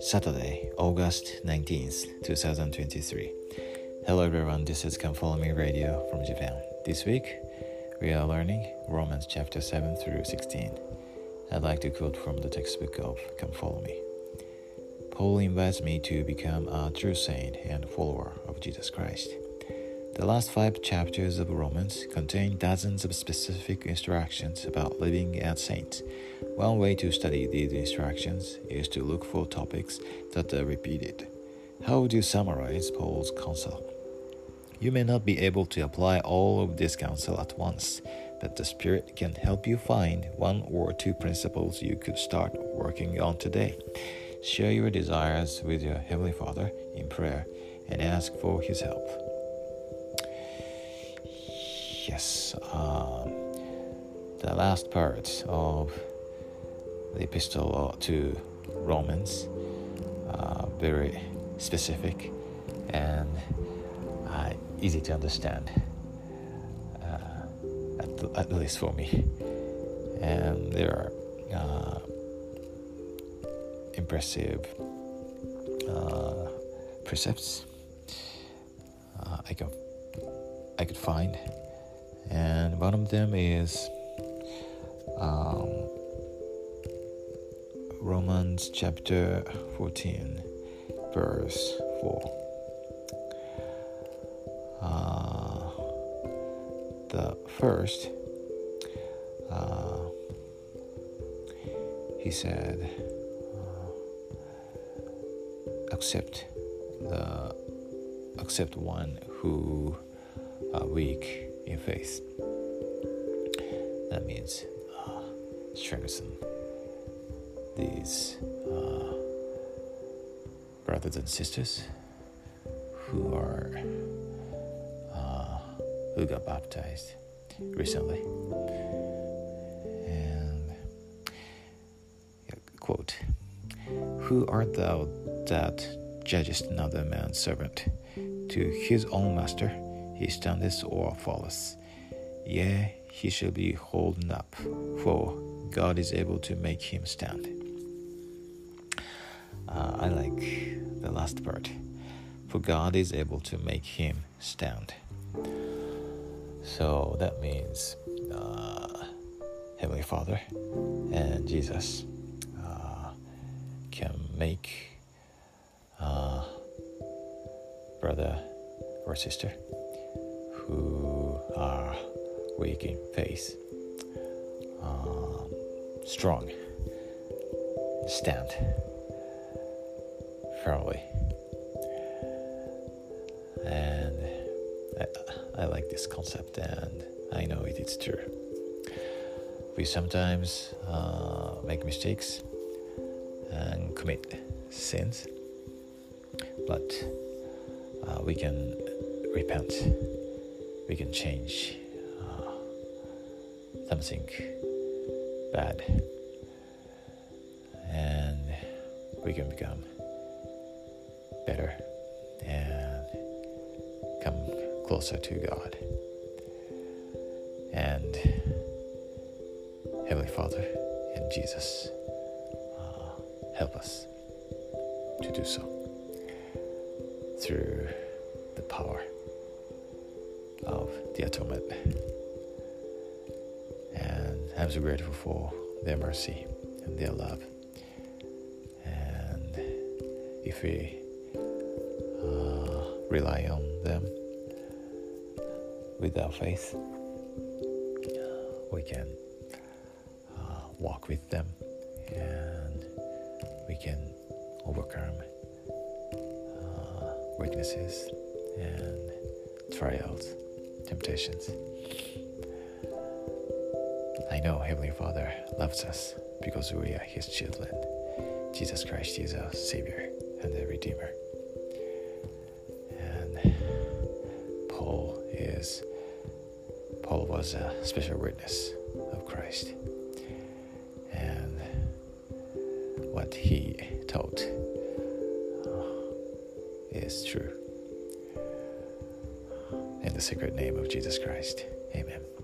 Saturday, August 19th, 2023. Hello everyone, this is Come Follow Me Radio from Japan. This week, we are learning Romans chapter 7 through 16. I'd like to quote from the textbook of Come Follow Me. Paul invites me to become a true saint and follower of Jesus Christ. The last five chapters of Romans contain dozens of specific instructions about living as saints. One way to study these instructions is to look for topics that are repeated. How would you summarize Paul's counsel? You may not be able to apply all of this counsel at once, but the Spirit can help you find one or two principles you could start working on today. Share your desires with your Heavenly Father in prayer and ask for His help um, the last part of the epistle to Romans, uh, very specific and uh, easy to understand, uh, at, at, least for me. And there are uh, impressive uh, precepts uh, I can I could find and one of them is um, Romans chapter 14, verse 4. Uh, the first, uh, he said, uh, accept the accept one who are weak in faith. That means uh, strengthen these uh, brothers and sisters who are uh, who got baptized recently. And quote, "Who art thou that judgest another man's servant to his own master?" He standeth or falleth. Yea, he shall be holden up, for God is able to make him stand. Uh, I like the last part, for God is able to make him stand. So that means uh, Heavenly Father and Jesus uh, can make uh, brother or sister who are weak in faith, um, strong, stand firmly. And I, I like this concept, and I know it is true. We sometimes uh, make mistakes and commit sins, but uh, we can repent we can change uh, something bad and we can become better and come closer to God. And Heavenly Father and Jesus uh, help us to do so through the power of the atonement. And I'm so grateful for their mercy and their love. And if we uh, rely on them with our faith, we can uh, walk with them and we can overcome uh, weaknesses and trials temptations. I know Heavenly Father loves us because we are His children. Jesus Christ is our Savior and the Redeemer. And Paul is Paul was a special witness of Christ. And what he taught uh, is true the sacred name of Jesus Christ. Amen.